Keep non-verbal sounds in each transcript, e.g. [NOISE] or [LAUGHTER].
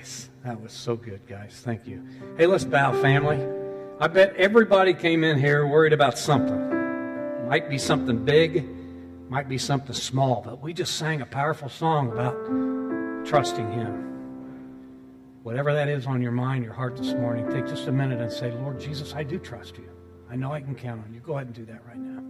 Nice. That was so good, guys. Thank you. Hey, let's bow, family. I bet everybody came in here worried about something. Might be something big, might be something small, but we just sang a powerful song about trusting Him. Whatever that is on your mind, your heart this morning, take just a minute and say, Lord Jesus, I do trust you. I know I can count on you. Go ahead and do that right now.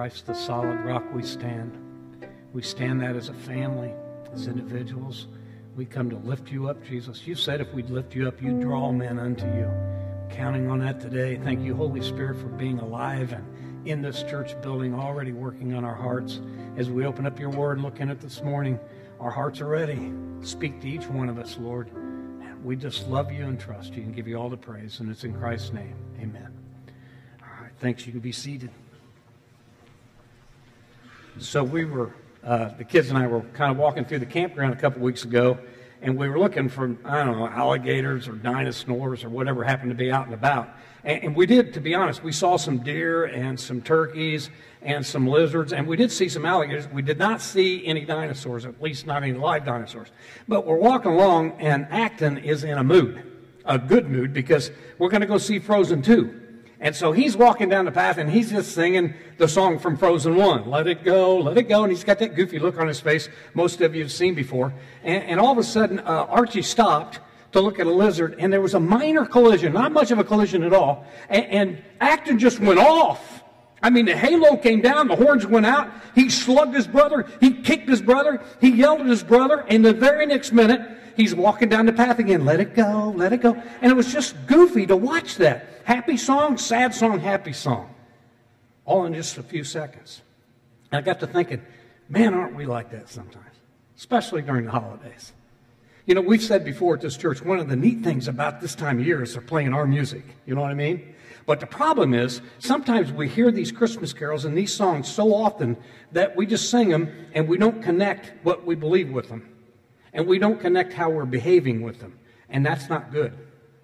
Christ, the solid rock, we stand. We stand that as a family, as individuals. We come to lift you up, Jesus. You said if we'd lift you up, you'd draw men unto you. Counting on that today. Thank you, Holy Spirit, for being alive and in this church building, already working on our hearts. As we open up your word and look in it this morning, our hearts are ready. Speak to each one of us, Lord. We just love you and trust you and give you all the praise. And it's in Christ's name. Amen. All right, thanks. You can be seated. So we were, uh, the kids and I were kind of walking through the campground a couple weeks ago, and we were looking for, I don't know, alligators or dinosaurs or whatever happened to be out and about. And, and we did, to be honest, we saw some deer and some turkeys and some lizards, and we did see some alligators. We did not see any dinosaurs, at least not any live dinosaurs. But we're walking along, and Acton is in a mood, a good mood, because we're going to go see Frozen 2. And so he's walking down the path and he's just singing the song from Frozen 1. Let it go, let it go. And he's got that goofy look on his face most of you have seen before. And, and all of a sudden, uh, Archie stopped to look at a lizard and there was a minor collision, not much of a collision at all. And, and Acton just went off. I mean, the halo came down, the horns went out. He slugged his brother, he kicked his brother, he yelled at his brother, and the very next minute, he's walking down the path again. Let it go, let it go. And it was just goofy to watch that. Happy song, sad song, happy song. All in just a few seconds. And I got to thinking, man, aren't we like that sometimes? Especially during the holidays. You know, we've said before at this church, one of the neat things about this time of year is they're playing our music. You know what I mean? But the problem is, sometimes we hear these Christmas carols and these songs so often that we just sing them and we don't connect what we believe with them. And we don't connect how we're behaving with them. And that's not good.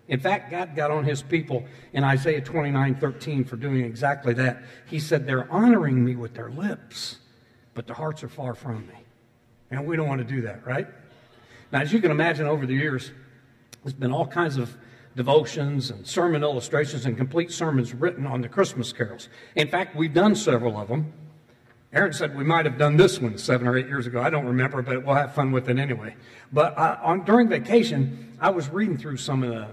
In fact, God got on his people in Isaiah 29 13 for doing exactly that. He said, They're honoring me with their lips, but their hearts are far from me. And we don't want to do that, right? Now, as you can imagine, over the years, there's been all kinds of devotions and sermon illustrations and complete sermons written on the Christmas carols. In fact, we've done several of them. Aaron said we might have done this one seven or eight years ago. I don't remember, but we'll have fun with it anyway. But I, on, during vacation, I was reading through some of the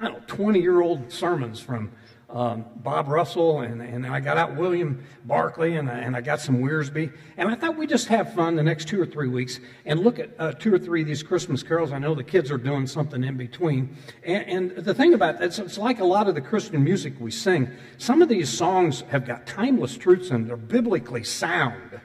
I don't know, 20 year old sermons from um, Bob Russell, and, and I got out William Barclay, and, and I got some Wiersbe. And I thought we'd just have fun the next two or three weeks and look at uh, two or three of these Christmas carols. I know the kids are doing something in between. And, and the thing about it, it's, it's like a lot of the Christian music we sing. Some of these songs have got timeless truths and they're biblically sound.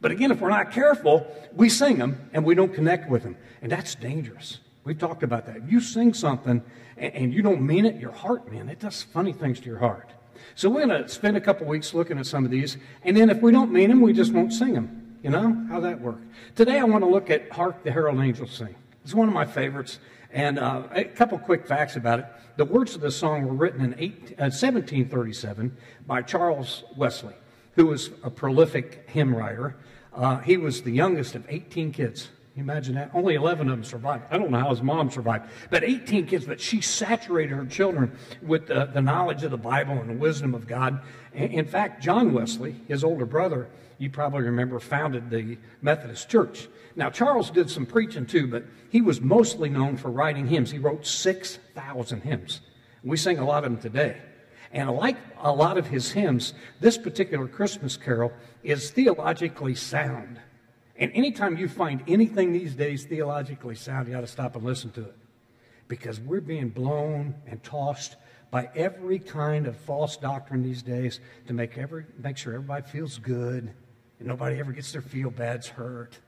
But again, if we're not careful, we sing them and we don't connect with them. And that's dangerous. We've talked about that. You sing something and you don't mean it, your heart, man, it does funny things to your heart. So we're going to spend a couple weeks looking at some of these, and then if we don't mean them, we just won't sing them. You know how that works. Today I want to look at "Hark the Herald Angels Sing." It's one of my favorites, and uh, a couple quick facts about it. The words of the song were written in eight, uh, 1737 by Charles Wesley, who was a prolific hymn writer. Uh, he was the youngest of 18 kids imagine that? Only 11 of them survived. I don't know how his mom survived, but 18 kids. But she saturated her children with the, the knowledge of the Bible and the wisdom of God. In fact, John Wesley, his older brother, you probably remember, founded the Methodist Church. Now, Charles did some preaching too, but he was mostly known for writing hymns. He wrote 6,000 hymns. We sing a lot of them today. And like a lot of his hymns, this particular Christmas carol is theologically sound. And anytime you find anything these days theologically sound, you ought to stop and listen to it. Because we're being blown and tossed by every kind of false doctrine these days to make, every, make sure everybody feels good and nobody ever gets their feel bads hurt.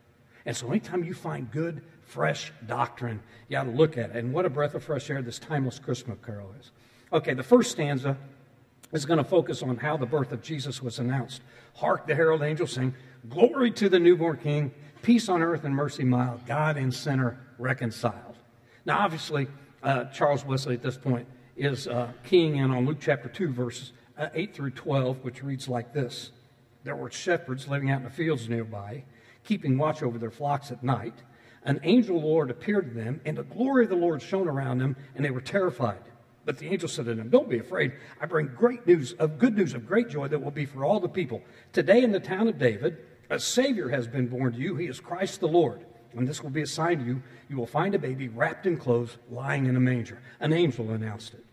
And so anytime you find good, fresh doctrine, you ought to look at it. And what a breath of fresh air this timeless Christmas carol is. Okay, the first stanza is going to focus on how the birth of Jesus was announced. Hark the herald angels sing, Glory to the newborn King, peace on earth and mercy mild, God and sinner reconciled. Now, obviously, uh, Charles Wesley at this point is uh, keying in on Luke chapter 2, verses uh, 8 through 12, which reads like this There were shepherds living out in the fields nearby, keeping watch over their flocks at night. An angel of the Lord appeared to them, and the glory of the Lord shone around them, and they were terrified. But the angel said to them, Don't be afraid. I bring great news of good news of great joy that will be for all the people. Today in the town of David, a Savior has been born to you. He is Christ the Lord. And this will be a sign to you. You will find a baby wrapped in clothes, lying in a manger. An angel announced it.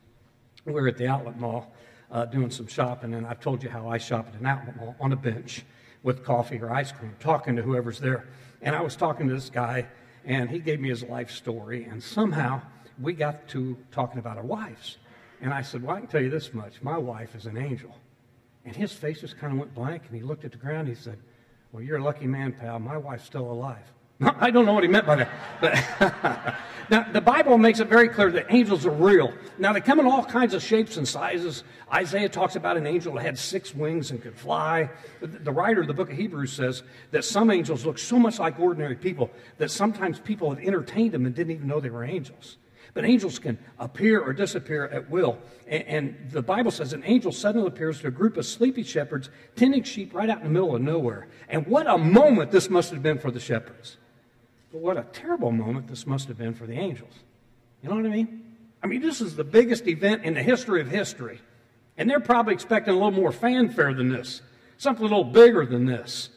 We were at the outlet mall uh, doing some shopping, and I've told you how I shop at an outlet mall on a bench with coffee or ice cream, talking to whoever's there. And I was talking to this guy, and he gave me his life story, and somehow we got to talking about our wives. And I said, Well, I can tell you this much my wife is an angel. And his face just kind of went blank, and he looked at the ground. He said, Well, you're a lucky man, pal. My wife's still alive. [LAUGHS] I don't know what he meant by that. But [LAUGHS] now, the Bible makes it very clear that angels are real. Now, they come in all kinds of shapes and sizes. Isaiah talks about an angel that had six wings and could fly. The writer of the book of Hebrews says that some angels look so much like ordinary people that sometimes people have entertained them and didn't even know they were angels. But angels can appear or disappear at will. And, and, the Bible says an angel suddenly appears to a group of sleepy shepherds tending sheep right out in the middle of nowhere. And what a moment this must have been for the shepherds. But what a terrible moment this must have been for the angels. You know what I mean? I mean, this is the biggest event in the history of history. And they're probably expecting a little more fanfare than this, something a little bigger than this.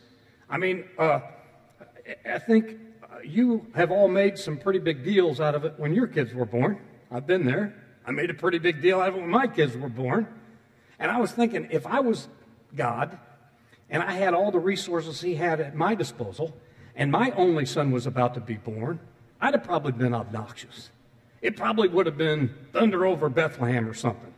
I mean, uh, I think Uh, you have all made some pretty big deals out of it when your kids were born. I've been there. I made a pretty big deal out of it when my kids were born. And I was thinking, if I was God and I had all the resources he had at my disposal, and my only son was about to be born, I'd have probably been obnoxious. It probably would have been thunder over Bethlehem or something.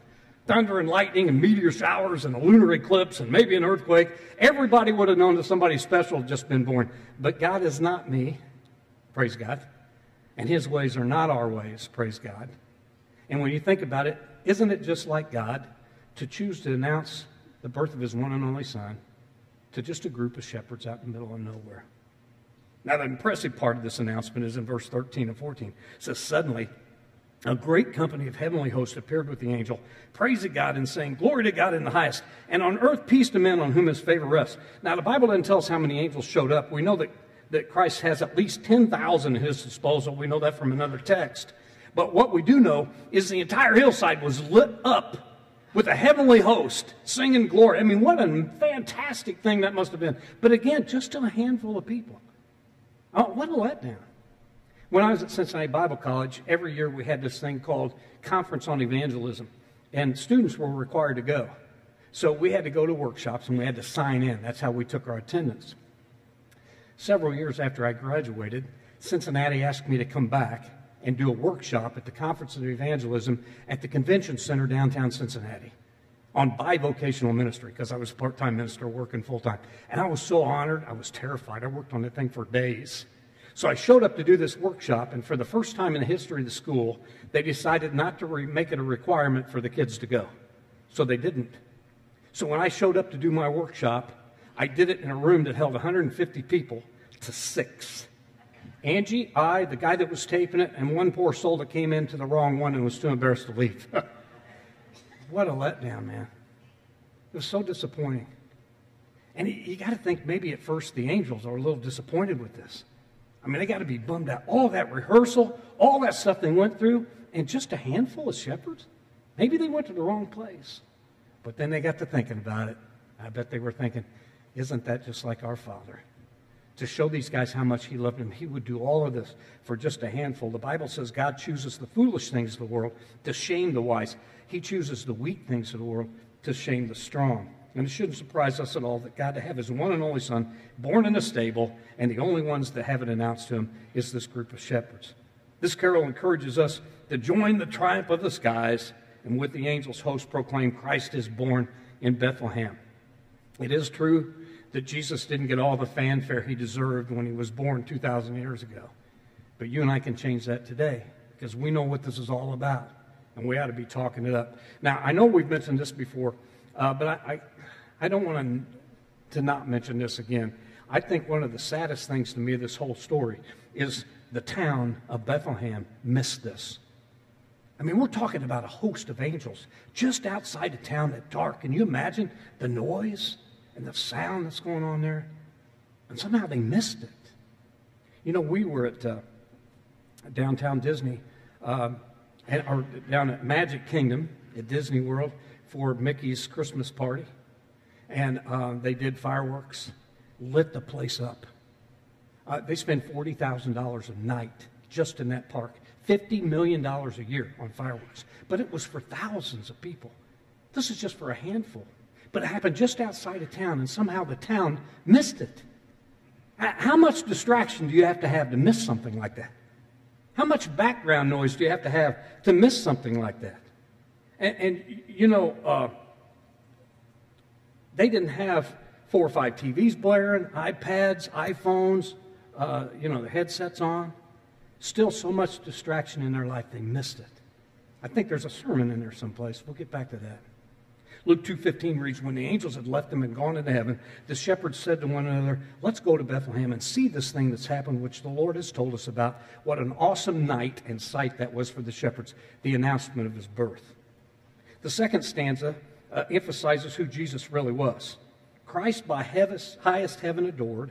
Thunder and lightning and meteor showers and a lunar eclipse and maybe an earthquake. Everybody would have known that somebody special had just been born. But God is not me. Praise God. And his ways are not our ways, praise God. And when you think about it, isn't it just like God to choose to announce the birth of his one and only son to just a group of shepherds out in the middle of nowhere? Now, the impressive part of this announcement is in verse 13 and 14. It says, Suddenly, a great company of heavenly hosts appeared with the angel, praising God and saying, Glory to God in the highest, and on earth peace to men on whom his favor rests. Now, the Bible doesn't tell us how many angels showed up. We know that that Christ has at least 10,000 at his disposal. We know that from another text. But what we do know is the entire hillside was lit up with a heavenly host singing glory. I mean, what a fantastic thing that must have been. But again, just to a handful of people. Oh, what a letdown. When I was at Cincinnati Bible College, every year we had this thing called Conference on Evangelism, and students were required to go. So we had to go to workshops and we had to sign in. That's how we took our attendance several years after I graduated, Cincinnati asked me to come back and do a workshop at the Conference of Evangelism at the Convention Center downtown Cincinnati on bivocational ministry because I was a part time minister working full time. And I was so honored. I was terrified. I worked on that thing for days. So I showed up to do this workshop, and for the first time in the history of the school, they decided not to re- make it a requirement for the kids to go. So they didn't. So when I showed up to do my workshop, I did it in a room that held 150 people to six. Angie, I, the guy that was taping it, and one poor soul that came into the wrong one and was too embarrassed to leave. [LAUGHS] what a letdown, man. It was so disappointing. And you, got to think maybe at first the angels are a little disappointed with this. I mean, they got to be bummed out. All that rehearsal, all that stuff they went through, and just a handful of shepherds? Maybe they went to the wrong place. But then they got to thinking about it. I bet they were thinking, isn't that just like our Father? To show these guys how much He loved them, He would do all of this for just a handful. The Bible says God chooses the foolish things of the world to shame the wise, He chooses the weak things of the world to shame the strong. And it shouldn't surprise us at all that God to have His one and only Son born in a stable, and the only ones that have it announced to Him is this group of shepherds. This carol encourages us to join the triumph of the skies and with the angels' host proclaim Christ is born in Bethlehem. It is true that Jesus didn't get all the fanfare he deserved when he was born 2,000 years ago. But you and I can change that today because we know what this is all about and we ought to be talking it up. Now, I know we've mentioned this before, uh, but I, I, I don't want to, not mention this again. I think one of the saddest things to me of this whole story is the town of Bethlehem missed this. I mean, we're talking about a host of angels just outside of town at dark. Can you imagine the noise and the sound that's going on there? And somehow they missed it. You know, we were at uh, downtown Disney, and, or down at Magic Kingdom at Disney World for Mickey's Christmas party. And uh, they did fireworks, lit the place up. Uh, they spend $40,000 a night just in that park. $50 million a year on fireworks. But it was for thousands of people. This is just for a handful. But it happened just outside of town, and somehow the town missed it. How much distraction do you have to have to miss something like that? How much background noise do you have to have to miss something like that? And, and you know, uh, they didn't have four or five TVs blaring, iPads, iPhones, uh, you know, the headsets on. Still so much distraction in their life, they missed it. I think there's a sermon in there someplace. We'll get back to that. Luke 2.15 reads, When the angels had left them and gone into heaven, the shepherds said to one another, Let's go to Bethlehem and see this thing that's happened, which the Lord has told us about. What an awesome night and sight that was for the shepherds, the announcement of his birth. The second stanza uh, emphasizes who Jesus really was. Christ by heaven's, highest heaven adored,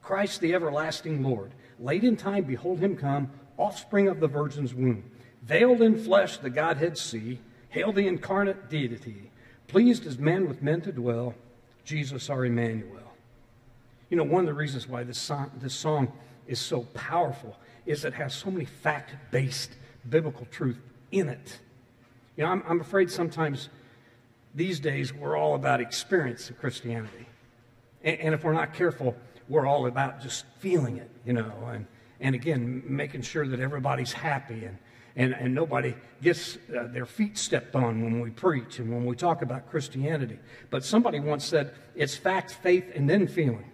Christ the everlasting Lord. Late in time, behold him come, offspring of the virgin's womb. Veiled in flesh, the Godhead see. Hail the incarnate deity pleased as men with men to dwell, Jesus our Emmanuel. You know, one of the reasons why this song, this song is so powerful is it has so many fact based biblical truth in it. You know, I'm, I'm afraid sometimes these days we're all about experience of Christianity. And, and, if we're not careful, we're all about just feeling it, you know, and, and again, making sure that everybody's happy and, and, and nobody gets uh, their feet stepped on when we preach and when we talk about Christianity. But somebody once said it's facts, faith, and then feeling.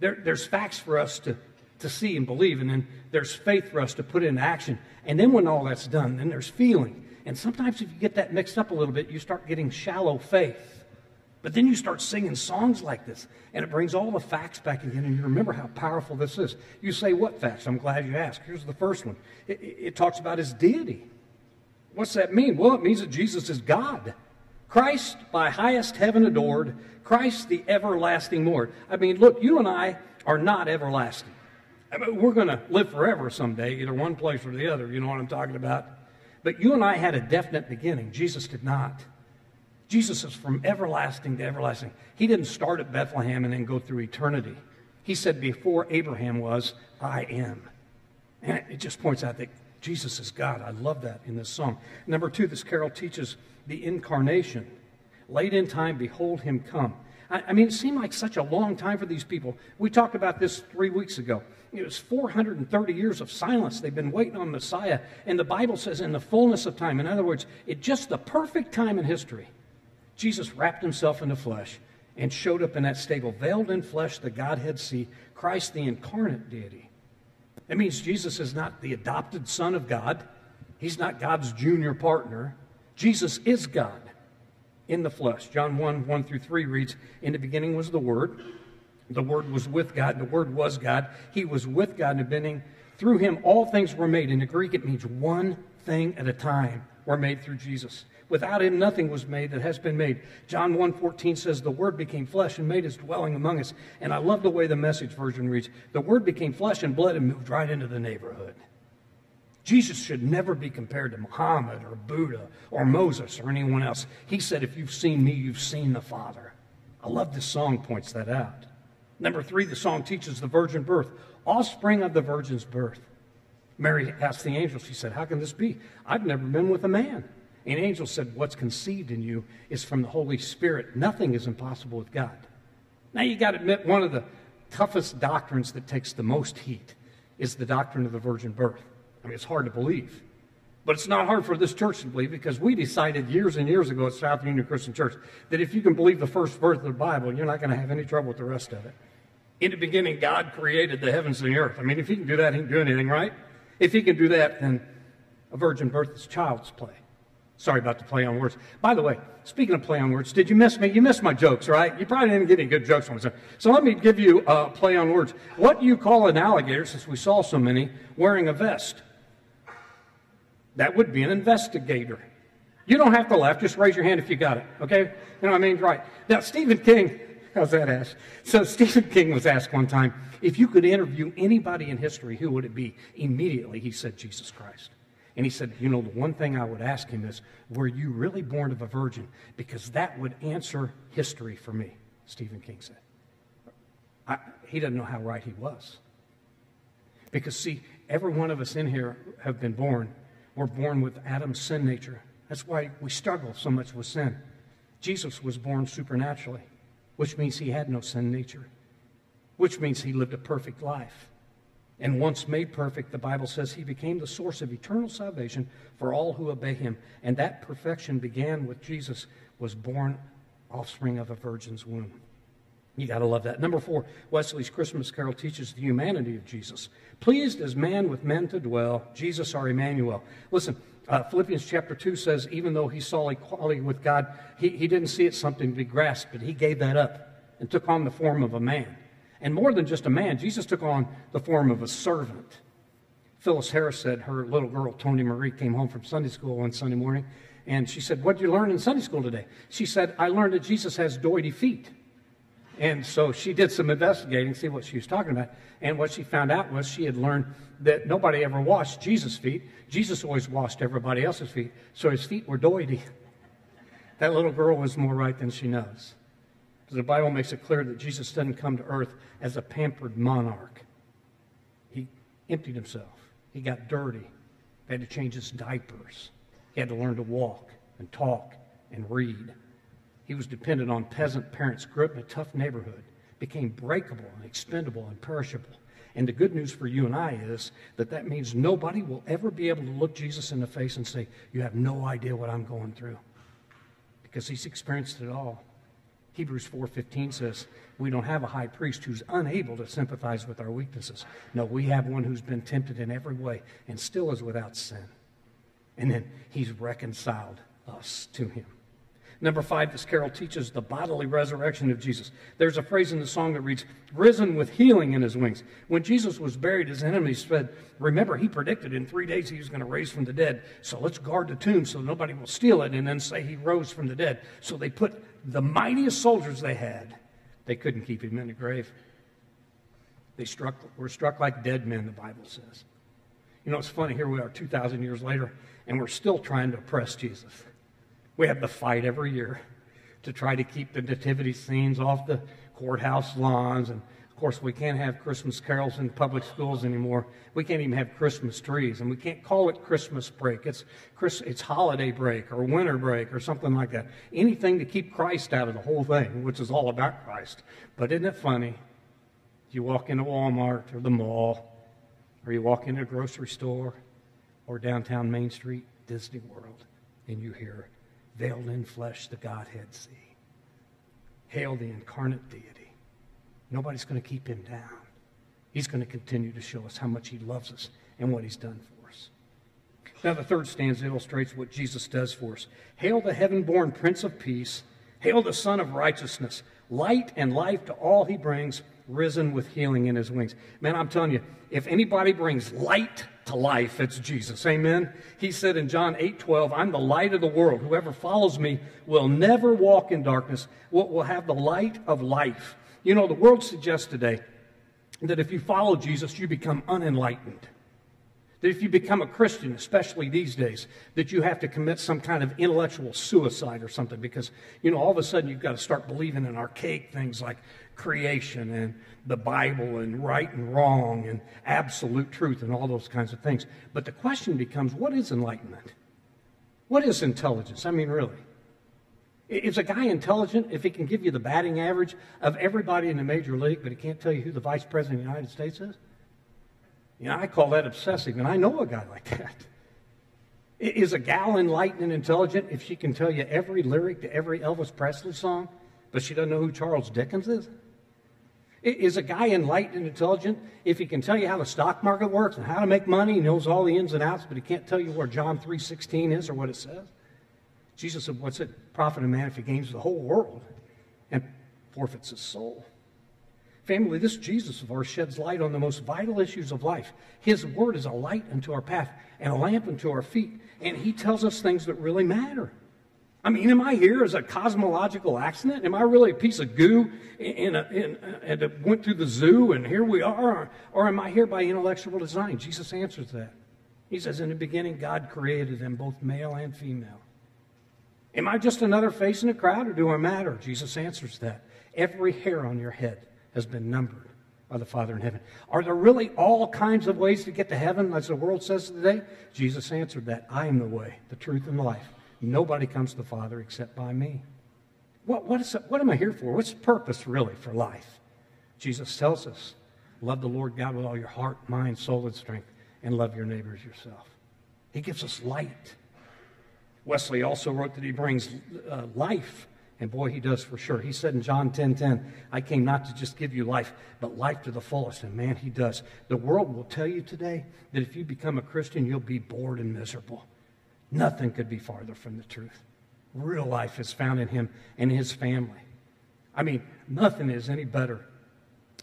There, there's facts for us to, to see and believe, and then there's faith for us to put in action. And then when all that's done, then there's feeling. And sometimes if you get that mixed up a little bit, you start getting shallow faith. But then you start singing songs like this, and it brings all the facts back again, and you remember how powerful this is. You say, What facts? I'm glad you asked. Here's the first one it, it talks about his deity. What's that mean? Well, it means that Jesus is God. Christ by highest heaven adored, Christ the everlasting Lord. I mean, look, you and I are not everlasting. I mean, we're going to live forever someday, either one place or the other. You know what I'm talking about? But you and I had a definite beginning. Jesus did not. Jesus is from everlasting to everlasting. He didn't start at Bethlehem and then go through eternity. He said, Before Abraham was, I am. And it just points out that Jesus is God. I love that in this song. Number two, this carol teaches the incarnation. Late in time, behold him come. I, I mean, it seemed like such a long time for these people. We talked about this three weeks ago. It was 430 years of silence. They've been waiting on Messiah. And the Bible says, in the fullness of time. In other words, it's just the perfect time in history Jesus wrapped himself in the flesh and showed up in that stable, veiled in flesh, the Godhead see, Christ the incarnate deity. That means Jesus is not the adopted Son of God. He's not God's junior partner. Jesus is God in the flesh. John 1 1 through 3 reads, In the beginning was the Word. The Word was with God. The Word was God. He was with God in the beginning. Through him, all things were made. In the Greek, it means one thing at a time were made through Jesus. Without him, nothing was made that has been made. John 1.14 says, The Word became flesh and made his dwelling among us. And I love the way the message version reads, The Word became flesh and blood and moved right into the neighborhood. Jesus should never be compared to Muhammad or Buddha or Moses or anyone else. He said, If you've seen me, you've seen the Father. I love this song points that out. Number three, the song teaches the virgin birth, offspring of the virgin's birth. Mary asked the angel, she said, How can this be? I've never been with a man. An angel said, What's conceived in you is from the Holy Spirit. Nothing is impossible with God. Now, you got to admit, one of the toughest doctrines that takes the most heat is the doctrine of the virgin birth. I mean, it's hard to believe. But it's not hard for this church to believe because we decided years and years ago at South Union Christian Church that if you can believe the first verse of the Bible, you're not going to have any trouble with the rest of it. In the beginning, God created the heavens and the earth. I mean, if He can do that, He can do anything, right? If He can do that, then a virgin birth is child's play. Sorry about the play on words. By the way, speaking of play on words, did you miss me? You missed my jokes, right? You probably didn't get any good jokes from me. So let me give you a play on words. What do you call an alligator, since we saw so many, wearing a vest? That would be an investigator. You don't have to laugh. Just raise your hand if you got it. Okay? You know what I mean? Right. Now, Stephen King, [LAUGHS] how's that, Ash? So, Stephen King was asked one time if you could interview anybody in history, who would it be? Immediately, he said, Jesus Christ. And he said, You know, the one thing I would ask him is, Were you really born of a virgin? Because that would answer history for me, Stephen King said. I, he doesn't know how right he was. Because, see, every one of us in here have been born. We're born with Adam's sin nature. That's why we struggle so much with sin. Jesus was born supernaturally, which means he had no sin nature, which means he lived a perfect life. And once made perfect, the Bible says he became the source of eternal salvation for all who obey him. And that perfection began with Jesus was born offspring of a virgin's womb. You got to love that. Number four, Wesley's Christmas carol teaches the humanity of Jesus. Pleased as man with men to dwell, Jesus our Emmanuel. Listen, uh, Philippians chapter 2 says, even though he saw equality with God, he, he didn't see it something to be grasped, but he gave that up and took on the form of a man. And more than just a man, Jesus took on the form of a servant. Phyllis Harris said her little girl, Tony Marie, came home from Sunday school one Sunday morning, and she said, What did you learn in Sunday school today? She said, I learned that Jesus has doity feet. And so she did some investigating, see what she was talking about. And what she found out was she had learned that nobody ever washed Jesus' feet. Jesus always washed everybody else's feet, so his feet were doity. [LAUGHS] That little girl was more right than she knows. The Bible makes it clear that Jesus didn't come to earth as a pampered monarch. He emptied himself. He got dirty. He had to change his diapers. He had to learn to walk and talk and read. He was dependent on peasant parents, grew up in a tough neighborhood, became breakable and expendable and perishable. And the good news for you and I is that that means nobody will ever be able to look Jesus in the face and say, You have no idea what I'm going through. Because he's experienced it all. Hebrews 4:15 says, "We don't have a high priest who's unable to sympathize with our weaknesses. No, we have one who's been tempted in every way and still is without sin." And then he's reconciled us to him. Number five, this carol teaches the bodily resurrection of Jesus. There's a phrase in the song that reads, risen with healing in his wings. When Jesus was buried, his enemies said, Remember, he predicted in three days he was going to raise from the dead. So let's guard the tomb so nobody will steal it and then say he rose from the dead. So they put the mightiest soldiers they had, they couldn't keep him in the grave. They struck, were struck like dead men, the Bible says. You know, it's funny, here we are 2,000 years later, and we're still trying to oppress Jesus. We have to fight every year to try to keep the nativity scenes off the courthouse lawns. And of course, we can't have Christmas carols in public schools anymore. We can't even have Christmas trees. And we can't call it Christmas break. It's, Chris, it's holiday break or winter break or something like that. Anything to keep Christ out of the whole thing, which is all about Christ. But isn't it funny? You walk into Walmart or the mall, or you walk into a grocery store or downtown Main Street, Disney World, and you hear veiled in flesh, the Godhead see. Hail the incarnate deity. Nobody's going to keep him down. He's going to continue to show us how much he loves us and what he's done for us. Now, the third stanza illustrates what Jesus does for us. Hail the heaven born Prince of Peace. Hail the Sun of Righteousness. Light and life to all he brings, risen with healing in his wings. Man, I'm telling you, if anybody brings light to life, it's Jesus. Amen. He said in John 8 12, I'm the light of the world. Whoever follows me will never walk in darkness, will, will have the light of life. You know, the world suggests today that if you follow Jesus, you become unenlightened. That if you become a Christian, especially these days, that you have to commit some kind of intellectual suicide or something because, you know, all of a sudden you've got to start believing in archaic things like creation and the Bible and right and wrong and absolute truth and all those kinds of things. But the question becomes what is enlightenment? What is intelligence? I mean, really. Is a guy intelligent if he can give you the batting average of everybody in the major league, but he can't tell you who the vice president of the United States is? You know, I call that obsessive, and I know a guy like that. Is a gal enlightened and intelligent if she can tell you every lyric to every Elvis Presley song, but she doesn't know who Charles Dickens is? Is a guy enlightened and intelligent if he can tell you how the stock market works and how to make money? Knows all the ins and outs, but he can't tell you where John 3.16 is or what it says? Jesus said, what's it profit a man if he gains the whole world and forfeits his soul? Family, this Jesus of ours sheds light on the most vital issues of life. His word is a light unto our path and a lamp unto our feet. and He tells us things that really matter. I mean, am I here as a cosmological accident? Am I really a piece of goo in a, in, and it went through the zoo and here we are? Or am I here by intellectual design? Jesus answers that. He says, In the beginning, God created them, both male and female. Am I just another face in a crowd or do I matter? Jesus answers that. Every hair on your head has been numbered by the Father in heaven. Are there really all kinds of ways to get to heaven, as the world says today? Jesus answered that. I am the way, the truth, and the life. Nobody comes to the Father except by me. What, what, is, what am I here for? What's the purpose, really, for life? Jesus tells us love the Lord God with all your heart, mind, soul, and strength, and love your neighbors yourself. He gives us light. Wesley also wrote that he brings uh, life and boy, he does for sure. He said in John 10 10, I came not to just give you life, but life to the fullest. And man, he does. The world will tell you today that if you become a Christian, you'll be bored and miserable. Nothing could be farther from the truth. Real life is found in him and his family. I mean, nothing is any better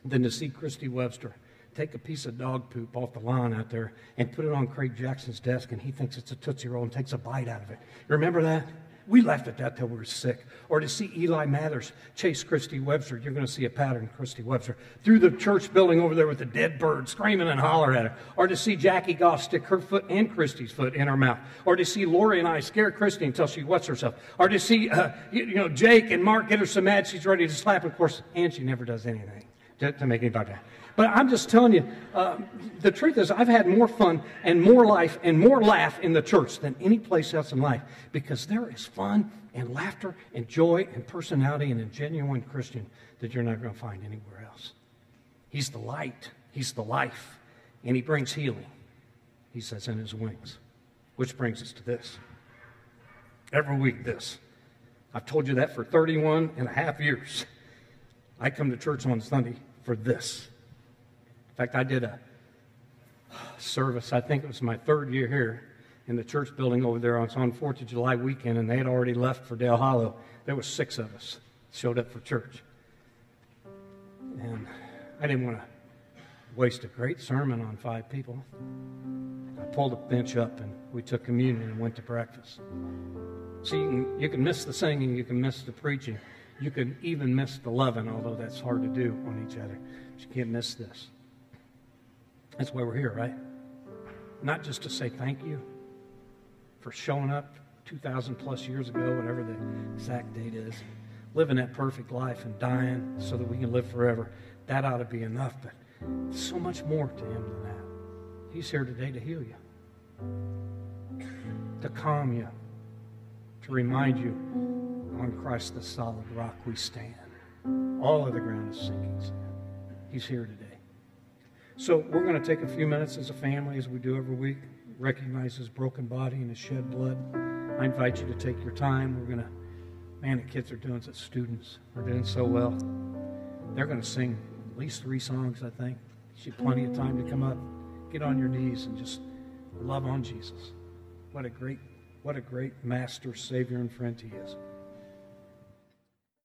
than to see Christy Webster take a piece of dog poop off the lawn out there and put it on Craig Jackson's desk, and he thinks it's a Tootsie Roll and takes a bite out of it. Remember that? We laughed at that till we were sick. Or to see Eli Mathers chase Christy Webster, you're going to see a pattern, Christy Webster, through the church building over there with the dead bird screaming and holler at her. Or to see Jackie Goff stick her foot and Christy's foot in her mouth. Or to see Lori and I scare Christy until she wets herself. Or to see, uh, you, you, know, Jake and Mark get her so mad she's ready to slap. Of course, and she never does anything to, to make anybody mad. But I'm just telling you, uh, the truth is, I've had more fun and more life and more laugh in the church than any place else in life because there is fun and laughter and joy and personality in a genuine Christian that you're not going to find anywhere else. He's the light, He's the life, and He brings healing, He says, in His wings. Which brings us to this. Every week, this. I've told you that for 31 and a half years. I come to church on Sunday for this fact, I did a service, I think it was my third year here in the church building over there on, on 4th of July weekend, and they had already left for Dale Hollow. There was six of us showed up for church. And I didn't want to waste a great sermon on five people. I pulled a bench up and we took communion and went to breakfast. See, you can, you can miss the singing, you can miss the preaching, you can even miss the loving, although that's hard to do on each other. But you can't miss this. That's why we're here, right? Not just to say thank you for showing up 2,000 plus years ago, whatever the exact date is, living that perfect life and dying so that we can live forever. That ought to be enough, but so much more to Him than that. He's here today to heal you, to calm you, to remind you on Christ the solid rock we stand. All of the ground is sinking sand. He's here today. So we're going to take a few minutes as a family, as we do every week, recognize his broken body and his shed blood. I invite you to take your time. We're going to, man, the kids are doing, such students are doing so well. They're going to sing at least three songs, I think. You have plenty of time to come up, get on your knees, and just love on Jesus. What a great, what a great master, savior, and friend he is.